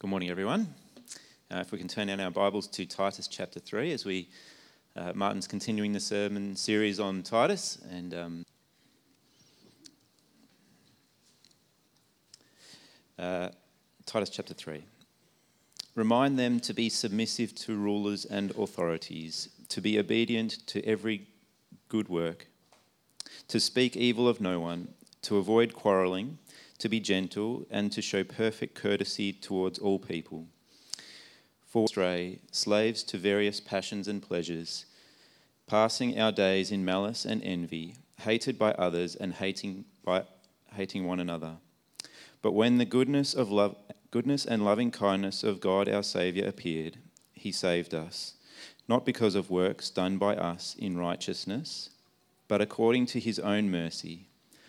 Good morning, everyone. Uh, if we can turn in our Bibles to Titus chapter 3 as we, uh, Martin's continuing the sermon series on Titus. And um, uh, Titus chapter 3. Remind them to be submissive to rulers and authorities, to be obedient to every good work, to speak evil of no one, to avoid quarreling to be gentle, and to show perfect courtesy towards all people. For stray, slaves to various passions and pleasures, passing our days in malice and envy, hated by others and hating, by, hating one another. But when the goodness, of love, goodness and loving kindness of God our Saviour appeared, he saved us, not because of works done by us in righteousness, but according to his own mercy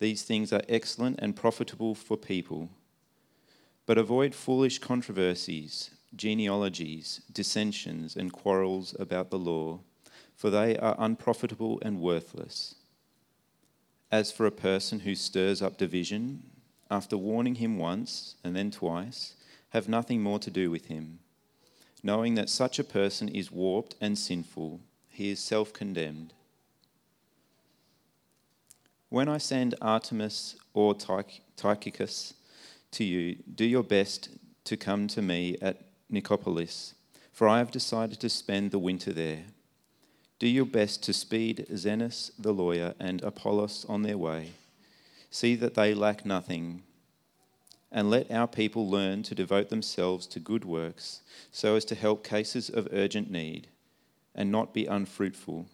These things are excellent and profitable for people. But avoid foolish controversies, genealogies, dissensions, and quarrels about the law, for they are unprofitable and worthless. As for a person who stirs up division, after warning him once and then twice, have nothing more to do with him. Knowing that such a person is warped and sinful, he is self condemned. When I send Artemas or Tychicus to you, do your best to come to me at Nicopolis, for I have decided to spend the winter there. Do your best to speed Zenas the lawyer and Apollos on their way. See that they lack nothing. And let our people learn to devote themselves to good works, so as to help cases of urgent need, and not be unfruitful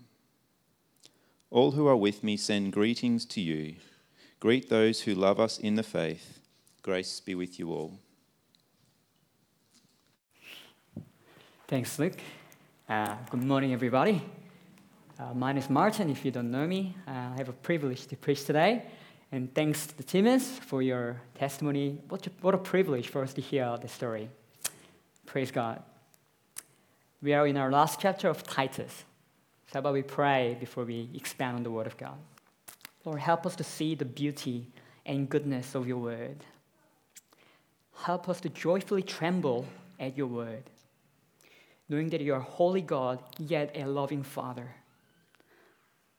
all who are with me send greetings to you. Greet those who love us in the faith. Grace be with you all. Thanks, Luke. Uh, good morning, everybody. Uh, my name is Martin. If you don't know me, uh, I have a privilege to preach today. And thanks to the Timmons for your testimony. What a, what a privilege for us to hear the story. Praise God. We are in our last chapter of Titus. So, about we pray before we expand on the Word of God? Lord, help us to see the beauty and goodness of your Word. Help us to joyfully tremble at your Word, knowing that you are holy God, yet a loving Father.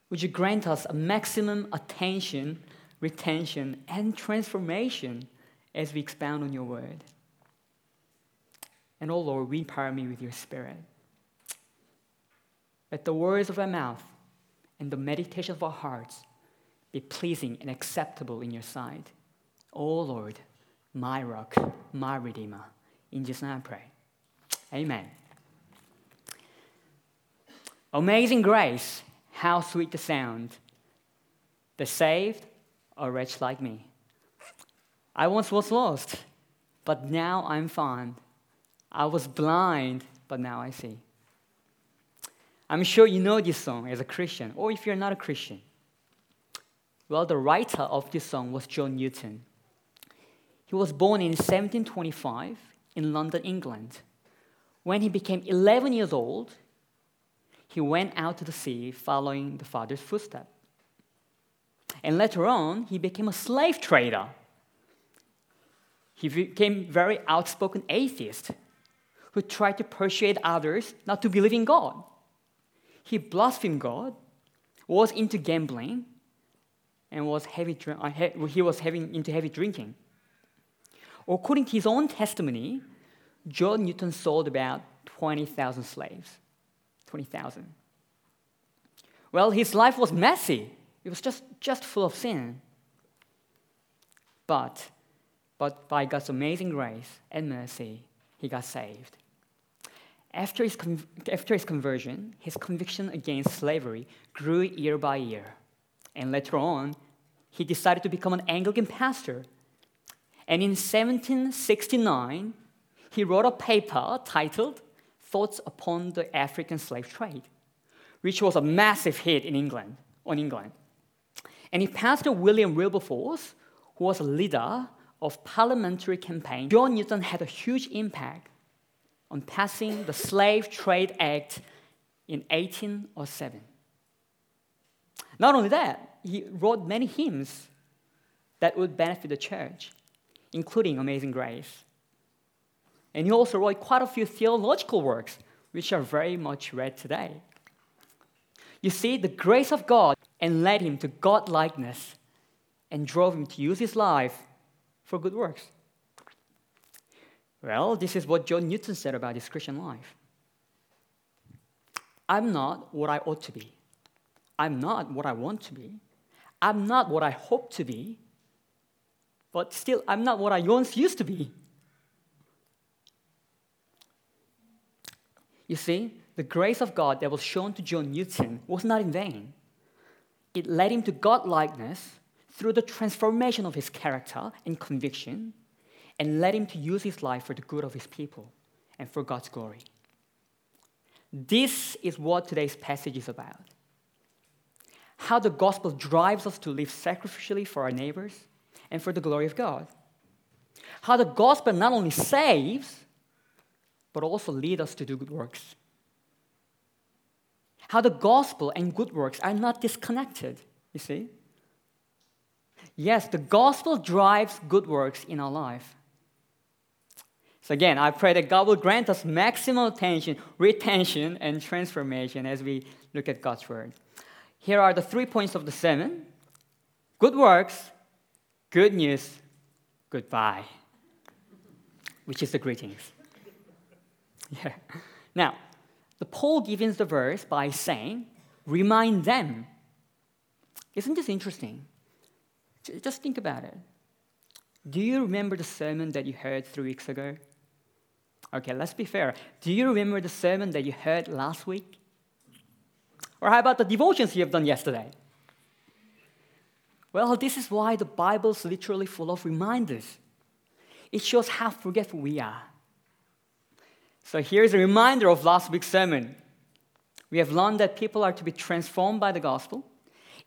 Would you grant us a maximum attention, retention, and transformation as we expound on your Word? And, oh Lord, we empower me with your Spirit. Let the words of our mouth and the meditation of our hearts be pleasing and acceptable in your sight. O oh Lord, my rock, my redeemer. In Jesus' name I pray. Amen. Amazing grace, how sweet the sound. The saved, a wretch like me. I once was lost, but now I'm found. I was blind, but now I see. I'm sure you know this song as a Christian, or if you're not a Christian. Well, the writer of this song was John Newton. He was born in 1725 in London, England. When he became 11 years old, he went out to the sea following the father's footsteps. And later on, he became a slave trader. He became a very outspoken atheist who tried to persuade others not to believe in God he blasphemed God, was into gambling, and was heavy, uh, he was having into heavy drinking. According to his own testimony, John Newton sold about 20,000 slaves. 20,000. Well, his life was messy. It was just, just full of sin. But, but by God's amazing grace and mercy, he got saved. After his, after his conversion, his conviction against slavery grew year by year. And later on, he decided to become an Anglican pastor. And in 1769, he wrote a paper titled Thoughts upon the African Slave Trade, which was a massive hit in England, on England. And he passed to William Wilberforce, who was a leader of parliamentary campaign. John Newton had a huge impact on passing the Slave Trade Act in 1807. Not only that, he wrote many hymns that would benefit the church, including Amazing Grace. And he also wrote quite a few theological works, which are very much read today. You see, the grace of God and led him to godlikeness and drove him to use his life for good works. Well, this is what John Newton said about his Christian life. I'm not what I ought to be. I'm not what I want to be. I'm not what I hope to be. But still, I'm not what I once used to be. You see, the grace of God that was shown to John Newton was not in vain. It led him to godlikeness through the transformation of his character and conviction, and led him to use his life for the good of his people and for God's glory. This is what today's passage is about. How the gospel drives us to live sacrificially for our neighbors and for the glory of God. How the gospel not only saves, but also leads us to do good works. How the gospel and good works are not disconnected, you see? Yes, the gospel drives good works in our life. So, again, I pray that God will grant us maximum attention, retention, and transformation as we look at God's word. Here are the three points of the sermon good works, good news, goodbye, which is the greetings. Yeah. Now, the Paul begins the verse by saying, remind them. Isn't this interesting? Just think about it. Do you remember the sermon that you heard three weeks ago? Okay, let's be fair. Do you remember the sermon that you heard last week? Or how about the devotions you have done yesterday? Well, this is why the Bible is literally full of reminders. It shows how forgetful we are. So here's a reminder of last week's sermon. We have learned that people are to be transformed by the gospel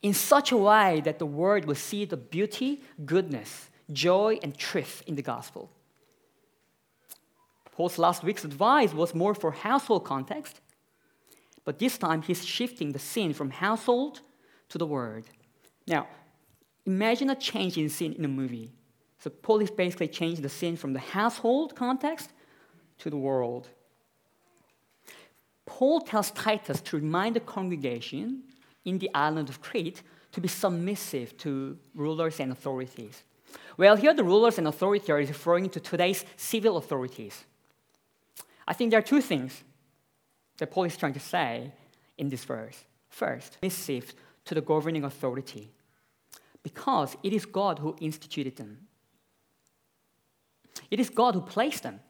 in such a way that the world will see the beauty, goodness, joy, and truth in the gospel. Paul's last week's advice was more for household context, but this time he's shifting the scene from household to the world. Now, imagine a change in scene in a movie. So Paul is basically changing the scene from the household context to the world. Paul tells Titus to remind the congregation in the island of Crete to be submissive to rulers and authorities. Well, here the rulers and authorities are referring to today's civil authorities. I think there are two things that Paul is trying to say in this verse. First, submissive to the governing authority, because it is God who instituted them. It is God who placed them.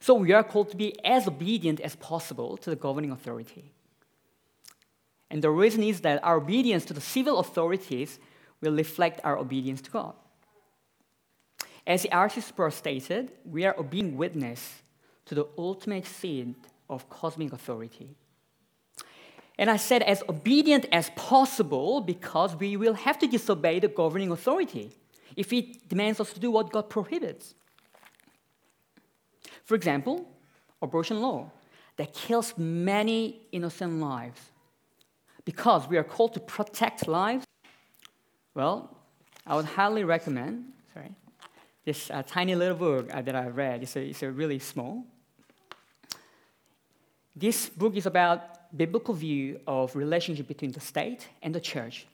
So we are called to be as obedient as possible to the governing authority. And the reason is that our obedience to the civil authorities will reflect our obedience to God. As the. Sproul stated, we are being witness to the ultimate seat of cosmic authority. And I said as obedient as possible because we will have to disobey the governing authority if it demands us to do what God prohibits. For example, abortion law that kills many innocent lives. Because we are called to protect lives, well, I would highly recommend, sorry, this uh, tiny little book uh, that I read. It's a, it's a really small. This book is about biblical view of relationship between the state and the church.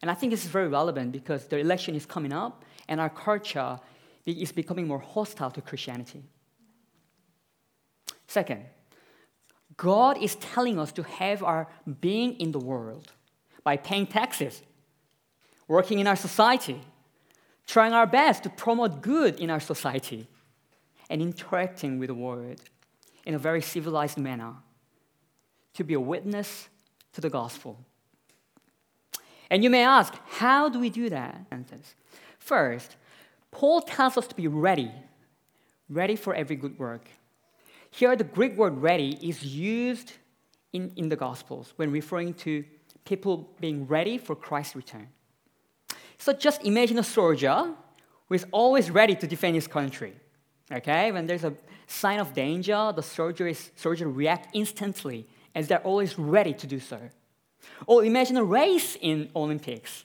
And I think this is very relevant because the election is coming up and our culture is becoming more hostile to Christianity. Second, God is telling us to have our being in the world by paying taxes, working in our society, trying our best to promote good in our society, and interacting with the world in a very civilized manner to be a witness to the gospel. And you may ask, how do we do that? First, Paul tells us to be ready ready for every good work. Here, the Greek word ready is used in, in the Gospels when referring to people being ready for Christ's return. So just imagine a soldier who is always ready to defend his country. Okay? When there's a sign of danger, the is, soldier react instantly as they're always ready to do so. Or imagine a race in Olympics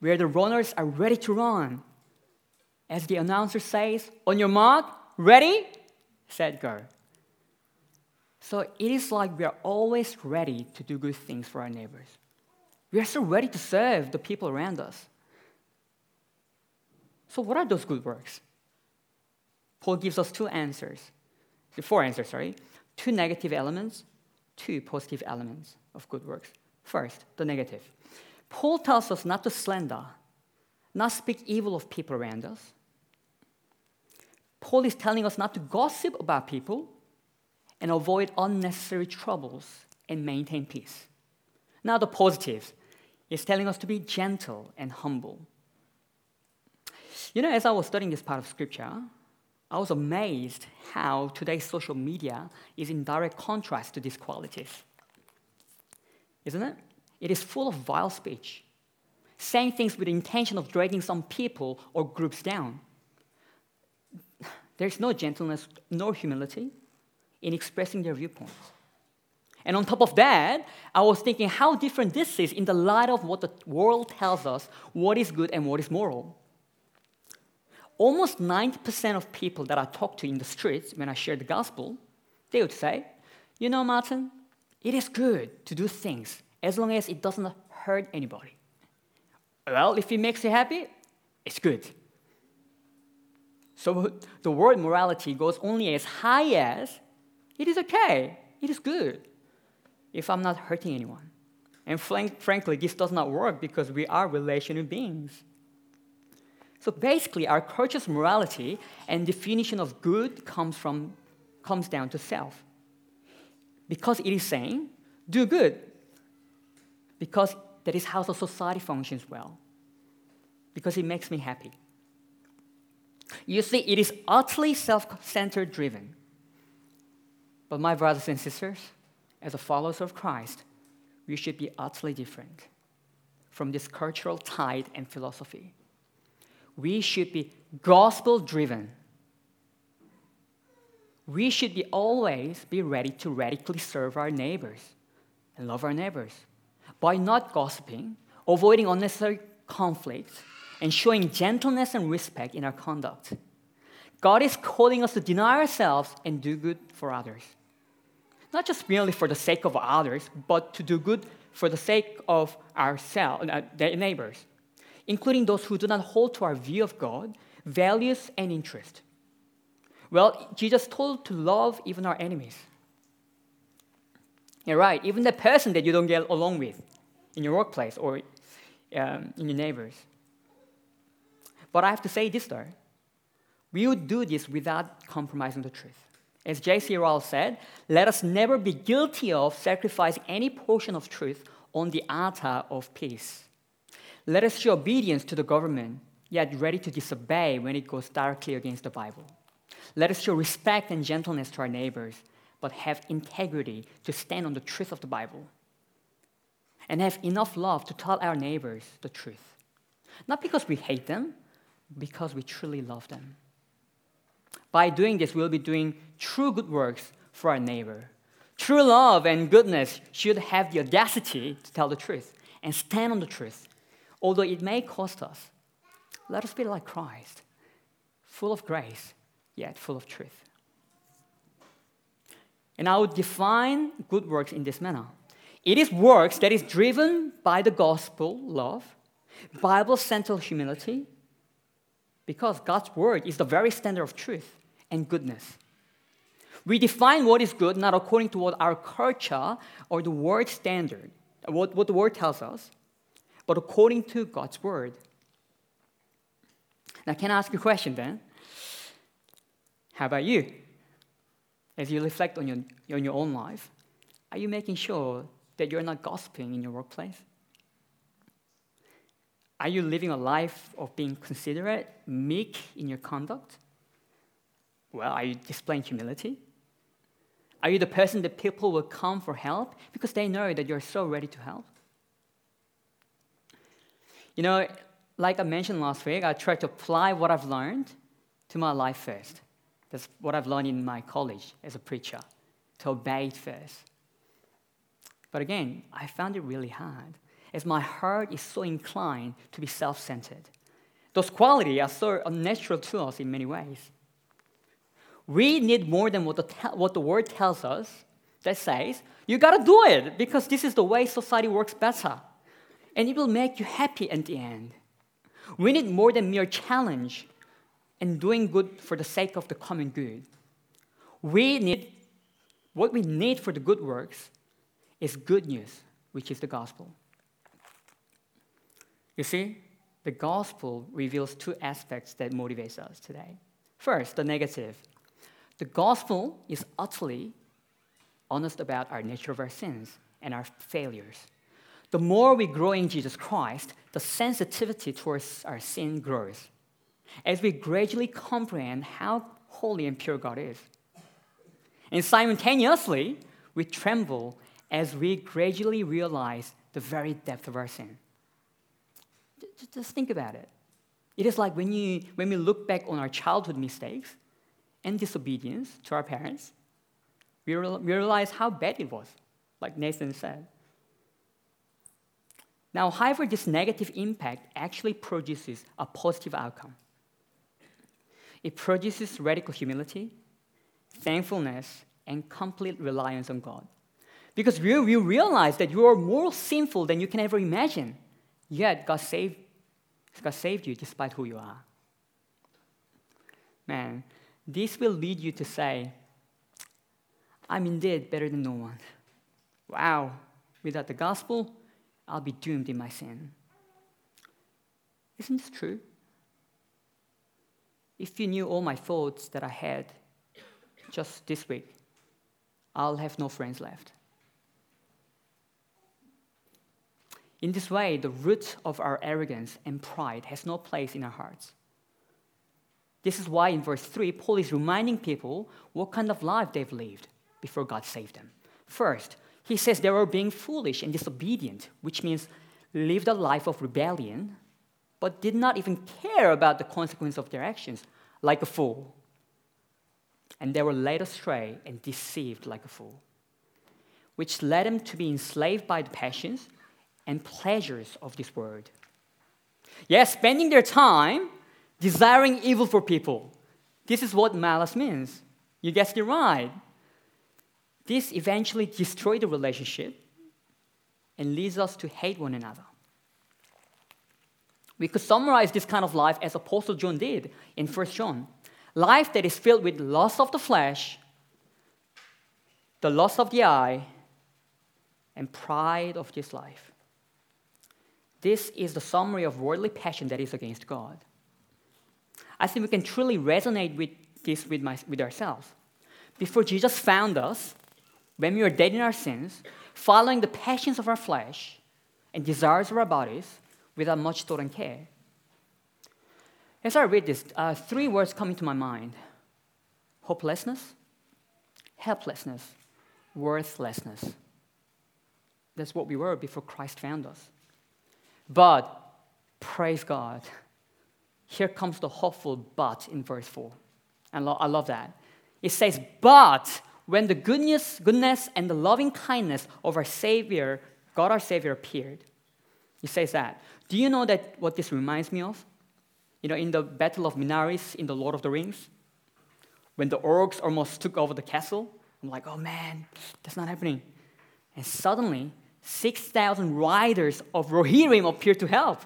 where the runners are ready to run. As the announcer says, on your mark, ready, set, go. So it is like we are always ready to do good things for our neighbors. We are so ready to serve the people around us. So, what are those good works? Paul gives us two answers, four answers, sorry, two negative elements, two positive elements of good works. First, the negative. Paul tells us not to slander, not speak evil of people around us. Paul is telling us not to gossip about people and avoid unnecessary troubles and maintain peace. Now, the positive is telling us to be gentle and humble. You know, as I was studying this part of scripture, I was amazed how today's social media is in direct contrast to these qualities. Isn't it? It is full of vile speech, saying things with the intention of dragging some people or groups down. There's no gentleness nor humility in expressing their viewpoints. And on top of that, I was thinking how different this is in the light of what the world tells us what is good and what is moral. Almost 90% of people that I talk to in the streets when I share the gospel, they would say, You know, Martin, it is good to do things as long as it doesn't hurt anybody. Well, if it makes you happy, it's good. So the word morality goes only as high as it is okay, it is good if I'm not hurting anyone. And frankly, this does not work because we are relational beings. So basically, our culture's morality and definition of good comes, from, comes down to self. Because it is saying, do good. Because that is how the society functions well. Because it makes me happy. You see, it is utterly self centered driven. But, my brothers and sisters, as a followers of Christ, we should be utterly different from this cultural tide and philosophy. We should be gospel driven. We should be always be ready to radically serve our neighbors and love our neighbors by not gossiping, avoiding unnecessary conflicts, and showing gentleness and respect in our conduct. God is calling us to deny ourselves and do good for others not just merely for the sake of others, but to do good for the sake of ourselves, uh, their neighbors, including those who do not hold to our view of God, values, and interest. Well, Jesus told to love even our enemies. You're right, even the person that you don't get along with in your workplace or um, in your neighbors. But I have to say this though we would do this without compromising the truth. As J.C. Ryle said, let us never be guilty of sacrificing any portion of truth on the altar of peace. Let us show obedience to the government, yet ready to disobey when it goes directly against the Bible. Let us show respect and gentleness to our neighbors, but have integrity to stand on the truth of the Bible. And have enough love to tell our neighbors the truth. Not because we hate them, because we truly love them. By doing this, we'll be doing true good works for our neighbor. True love and goodness should have the audacity to tell the truth and stand on the truth, although it may cost us. Let us be like Christ, full of grace, yet full of truth. And I would define good works in this manner it is works that is driven by the gospel love, Bible centered humility, because God's word is the very standard of truth and goodness. We define what is good not according to what our culture or the word standard, what, what the word tells us, but according to God's word. Now, can I ask you a question then? How about you? As you reflect on your, on your own life, are you making sure that you're not gossiping in your workplace? Are you living a life of being considerate, meek in your conduct? Well, are you displaying humility? Are you the person that people will come for help because they know that you're so ready to help? You know, like I mentioned last week, I try to apply what I've learned to my life first. That's what I've learned in my college as a preacher, to obey it first. But again, I found it really hard, as my heart is so inclined to be self centered. Those qualities are so unnatural to us in many ways. We need more than what the, what the word tells us that says, you gotta do it because this is the way society works better. And it will make you happy at the end. We need more than mere challenge and doing good for the sake of the common good. We need, what we need for the good works is good news, which is the gospel. You see, the gospel reveals two aspects that motivates us today. First, the negative. The gospel is utterly honest about our nature of our sins and our failures. The more we grow in Jesus Christ, the sensitivity towards our sin grows as we gradually comprehend how holy and pure God is. And simultaneously, we tremble as we gradually realize the very depth of our sin. Just think about it. It is like when, you, when we look back on our childhood mistakes and disobedience to our parents, we, realize how bad it was, like Nathan said. Now, however, this negative impact actually produces a positive outcome. It produces radical humility, thankfulness, and complete reliance on God. Because you, we realize that you are more sinful than you can ever imagine, yet God saved, God saved you despite who you are. Man, this will lead you to say, I'm indeed better than no one. Wow, without the gospel, I'll be doomed in my sin. Isn't this true? If you knew all my thoughts that I had just this week, I'll have no friends left. In this way, the root of our arrogance and pride has no place in our hearts. This is why in verse 3, Paul is reminding people what kind of life they've lived before God saved them. First, he says they were being foolish and disobedient, which means lived a life of rebellion, but did not even care about the consequence of their actions, like a fool. And they were led astray and deceived like a fool, which led them to be enslaved by the passions and pleasures of this world. Yes, spending their time desiring evil for people. This is what malice means. You guessed it right. This eventually destroys the relationship and leads us to hate one another. We could summarize this kind of life as Apostle John did in 1 John life that is filled with loss of the flesh, the loss of the eye, and pride of this life. This is the summary of worldly passion that is against God. I think we can truly resonate with this with, my, with ourselves. Before Jesus found us, when we were dead in our sins, following the passions of our flesh and desires of our bodies without much thought and care. As I read this, uh, three words come into my mind hopelessness, helplessness, worthlessness. That's what we were before Christ found us. But praise God, here comes the hopeful but in verse 4. And I love that. It says, But when the goodness, goodness and the loving kindness of our Savior, God our Savior, appeared, He says that. Do you know that what this reminds me of? You know, in the Battle of Minaris in The Lord of the Rings, when the orcs almost took over the castle, I'm like, oh man, that's not happening. And suddenly, 6,000 riders of Rohirrim appeared to help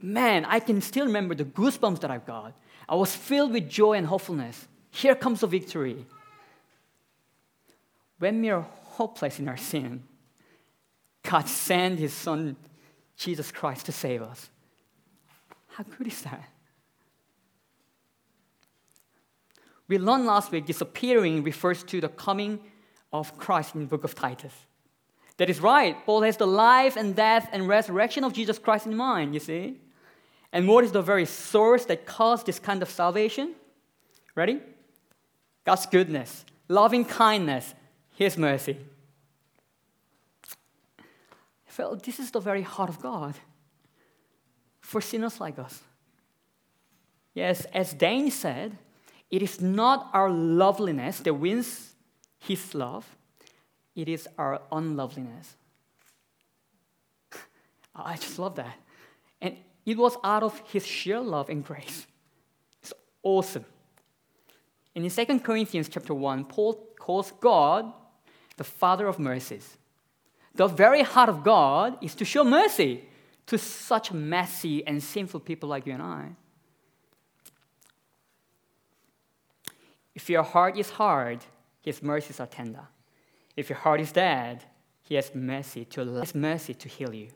man, I can still remember the goosebumps that I've got. I was filled with joy and hopefulness. Here comes the victory. When we are hopeless in our sin, God sent His Son, Jesus Christ, to save us. How good is that? We learned last week disappearing refers to the coming of Christ in the book of Titus. That is right. Paul has the life and death and resurrection of Jesus Christ in mind, you see? And what is the very source that caused this kind of salvation? Ready? God's goodness, loving kindness, His mercy. I felt this is the very heart of God for sinners like us. Yes, as Dane said, it is not our loveliness that wins His love, it is our unloveliness. I just love that. And it was out of His sheer love and grace. It's awesome. And in 2 Corinthians chapter 1, Paul calls God the Father of mercies. The very heart of God is to show mercy to such messy and sinful people like you and I. If your heart is hard, his mercies are tender. If your heart is dead, he has mercy to mercy to heal you.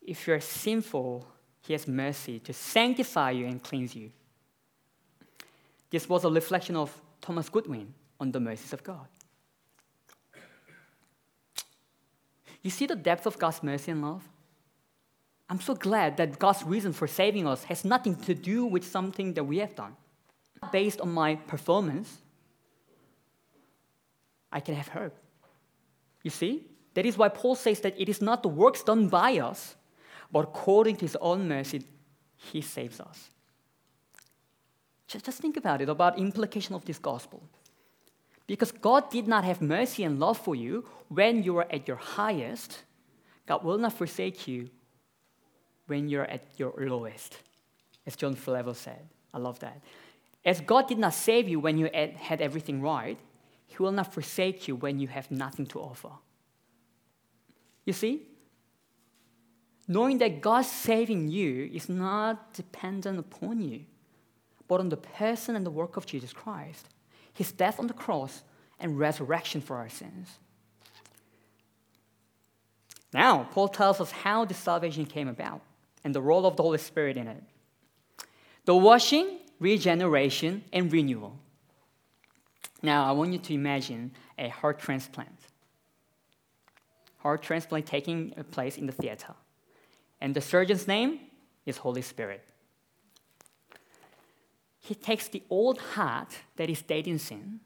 If you're sinful, he has mercy to sanctify you and cleanse you. This was a reflection of Thomas Goodwin on the mercies of God. You see the depth of God's mercy and love? I'm so glad that God's reason for saving us has nothing to do with something that we have done based on my performance, I can have hope. You see? That is why Paul says that it is not the works done by us, but according to his own mercy, he saves us. Just, just think about it, about implication of this gospel. Because God did not have mercy and love for you when you were at your highest, God will not forsake you when you're at your lowest. As John Flavel said. I love that. As God did not save you when you had everything right, He will not forsake you when you have nothing to offer. You see? Knowing that God saving you is not dependent upon you, but on the person and the work of Jesus Christ, His death on the cross and resurrection for our sins. Now, Paul tells us how this salvation came about and the role of the Holy Spirit in it. The washing regeneration, and renewal. Now, I want you to imagine a heart transplant. Heart transplant taking place in the theater. And the surgeon's name is Holy Spirit. He takes the old heart that is dead in sin,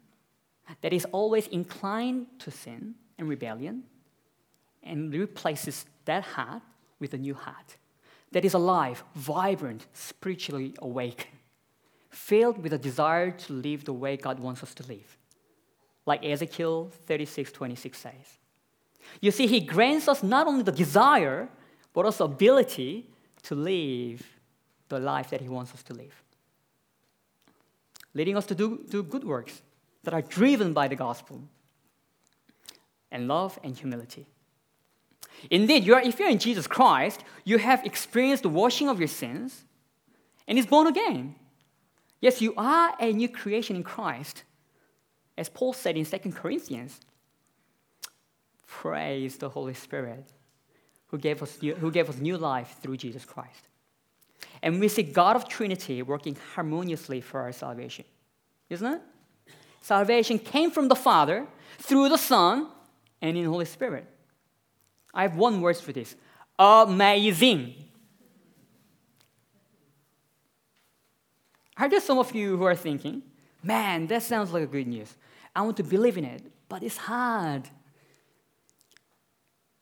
that is always inclined to sin and rebellion, and replaces that heart with a new heart that is alive, vibrant, spiritually awake filled with a desire to live the way God wants us to live. Like Ezekiel 36 26 says. You see, He grants us not only the desire, but also ability to live the life that He wants us to live. Leading us to do, do good works that are driven by the gospel and love and humility. Indeed, you are, if you're in Jesus Christ, you have experienced the washing of your sins and is born again. Yes, you are a new creation in Christ. As Paul said in 2 Corinthians, praise the Holy Spirit who gave, us new, who gave us new life through Jesus Christ. And we see God of Trinity working harmoniously for our salvation. Isn't it? Salvation came from the Father through the Son and in Holy Spirit. I have one word for this amazing. Are there some of you who are thinking, man, that sounds like a good news. I want to believe in it, but it's hard.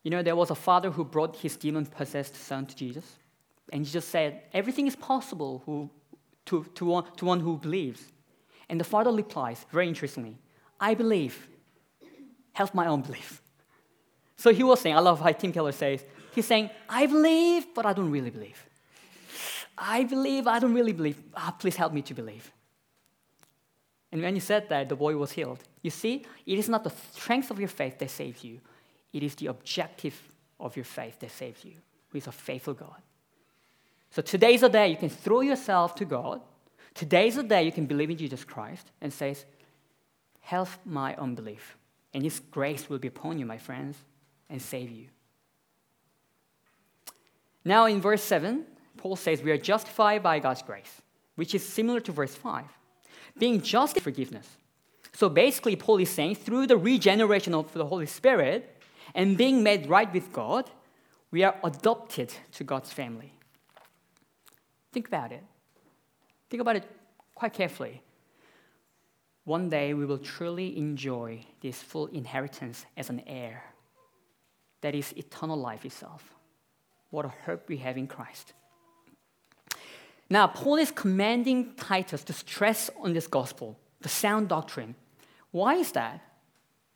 You know, there was a father who brought his demon possessed son to Jesus, and Jesus said, Everything is possible who, to, to, one, to one who believes. And the father replies, very interestingly, I believe. Help my own belief. So he was saying, I love how Tim Keller says, he's saying, I believe, but I don't really believe. I believe, I don't really believe. Ah, please help me to believe. And when you said that, the boy was healed. You see, it is not the strength of your faith that saves you, it is the objective of your faith that saves you, who is a faithful God. So today's a day you can throw yourself to God. Today's a day you can believe in Jesus Christ and say, Help my unbelief. And His grace will be upon you, my friends, and save you. Now, in verse 7, Paul says we are justified by God's grace, which is similar to verse 5. Being just forgiveness. So basically, Paul is saying through the regeneration of the Holy Spirit and being made right with God, we are adopted to God's family. Think about it. Think about it quite carefully. one day we will truly enjoy this full inheritance as an heir. That is eternal life itself. What a hope we have in Christ. Now, Paul is commanding Titus to stress on this gospel, the sound doctrine. Why is that?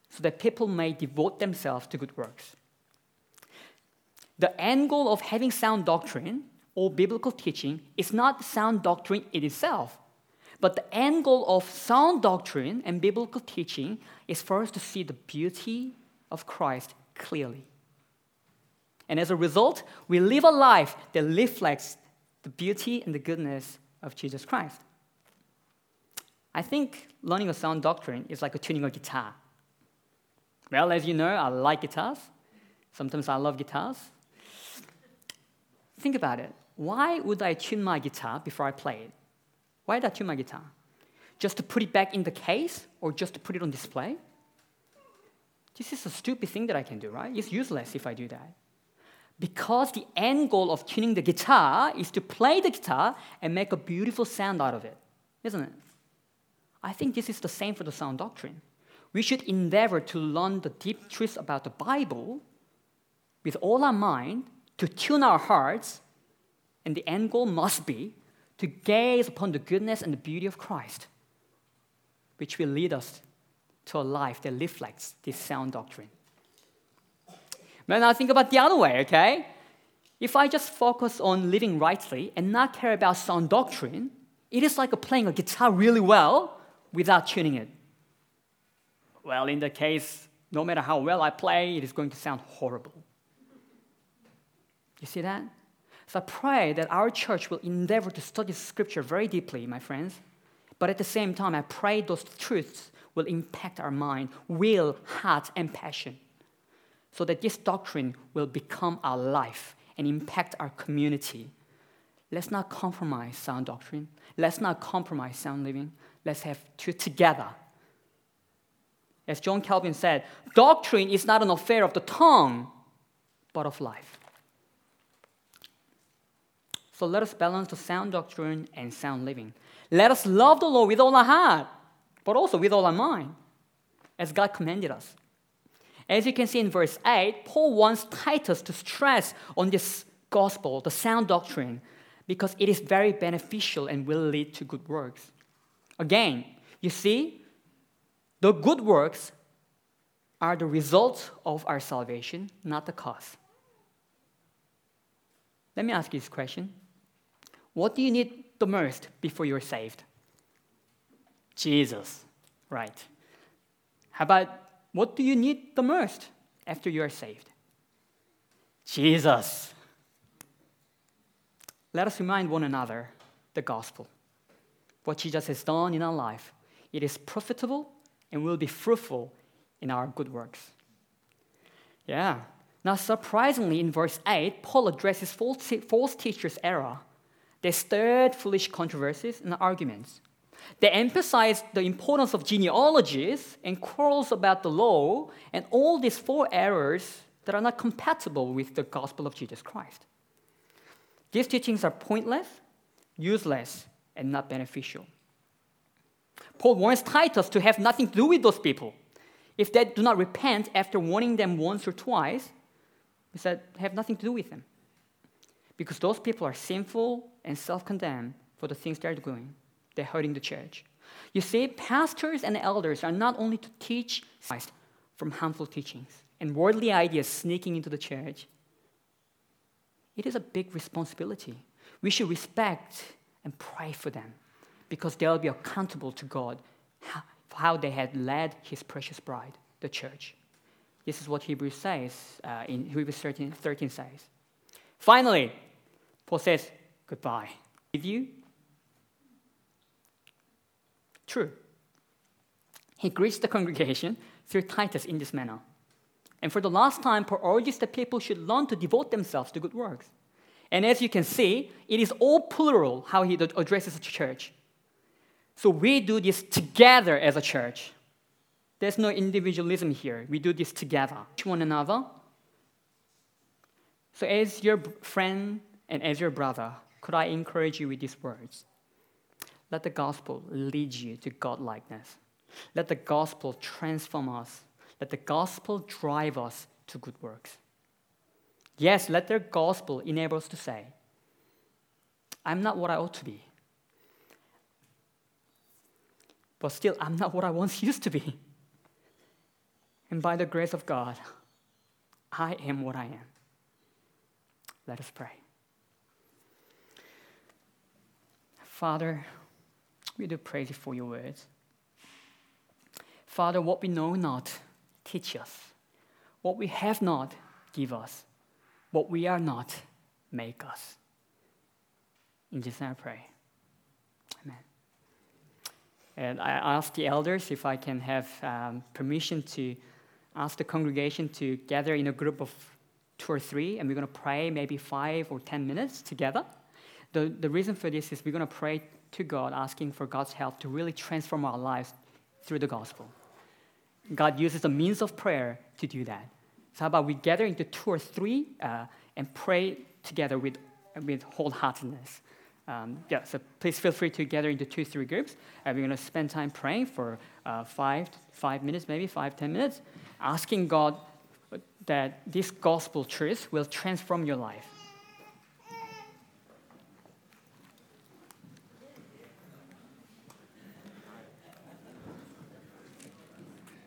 So that people may devote themselves to good works. The end goal of having sound doctrine or biblical teaching is not sound doctrine in itself, but the end goal of sound doctrine and biblical teaching is for us to see the beauty of Christ clearly. And as a result, we live a life that reflects the beauty and the goodness of Jesus Christ. I think learning a sound doctrine is like tuning a guitar. Well, as you know, I like guitars. Sometimes I love guitars. Think about it. Why would I tune my guitar before I play it? Why did I tune my guitar? Just to put it back in the case or just to put it on display? This is a stupid thing that I can do, right? It's useless if I do that. Because the end goal of tuning the guitar is to play the guitar and make a beautiful sound out of it, isn't it? I think this is the same for the sound doctrine. We should endeavor to learn the deep truths about the Bible with all our mind, to tune our hearts, and the end goal must be to gaze upon the goodness and the beauty of Christ, which will lead us to a life that reflects this sound doctrine. But now think about the other way, okay? If I just focus on living rightly and not care about sound doctrine, it is like playing a guitar really well without tuning it. Well, in the case, no matter how well I play, it is going to sound horrible. You see that? So I pray that our church will endeavor to study Scripture very deeply, my friends. But at the same time, I pray those truths will impact our mind, will, heart, and passion. So that this doctrine will become our life and impact our community. Let's not compromise sound doctrine. Let's not compromise sound living. Let's have two together. As John Calvin said, doctrine is not an affair of the tongue, but of life. So let us balance the sound doctrine and sound living. Let us love the Lord with all our heart, but also with all our mind, as God commanded us. As you can see in verse 8, Paul wants Titus to stress on this gospel, the sound doctrine, because it is very beneficial and will lead to good works. Again, you see, the good works are the result of our salvation, not the cause. Let me ask you this question what do you need the most before you're saved? Jesus, right. How about what do you need the most after you are saved? Jesus. Let us remind one another the gospel. What Jesus has done in our life. It is profitable and will be fruitful in our good works. Yeah. Now, surprisingly, in verse 8, Paul addresses false, false teachers' error they stirred foolish controversies and arguments. They emphasized the importance of genealogies and quarrels about the law and all these four errors that are not compatible with the gospel of Jesus Christ. These teachings are pointless, useless, and not beneficial. Paul wants Titus to have nothing to do with those people. If they do not repent after warning them once or twice, he said, have nothing to do with them because those people are sinful and self condemn for the things they're doing. They're hurting the church. You see, pastors and elders are not only to teach Christ from harmful teachings and worldly ideas sneaking into the church, it is a big responsibility. We should respect and pray for them because they'll be accountable to God for how they had led His precious bride, the church. This is what Hebrews says uh, in Hebrews 13, 13 says. Finally, Paul says, Goodbye. With you? True. He greets the congregation through Titus in this manner. And for the last time, Paul urges that people should learn to devote themselves to good works. And as you can see, it is all plural how he addresses the church. So we do this together as a church. There's no individualism here. We do this together, to one another. So as your friend and as your brother, could I encourage you with these words? Let the gospel lead you to godlikeness. Let the gospel transform us. Let the gospel drive us to good works. Yes, let the gospel enable us to say, I'm not what I ought to be. But still, I'm not what I once used to be. And by the grace of God, I am what I am. Let us pray. Father, we do praise you for your words. Father, what we know not, teach us. What we have not, give us. What we are not, make us. In Jesus' name I pray. Amen. And I asked the elders if I can have um, permission to ask the congregation to gather in a group of two or three, and we're going to pray maybe five or ten minutes together. The, the reason for this is we're going to pray to God, asking for God's help to really transform our lives through the gospel. God uses the means of prayer to do that. So, how about we gather into two or three uh, and pray together with, with wholeheartedness? Um, yeah, so please feel free to gather into two, three groups. And we're going to spend time praying for uh, five, five minutes, maybe five, ten minutes, asking God that this gospel truth will transform your life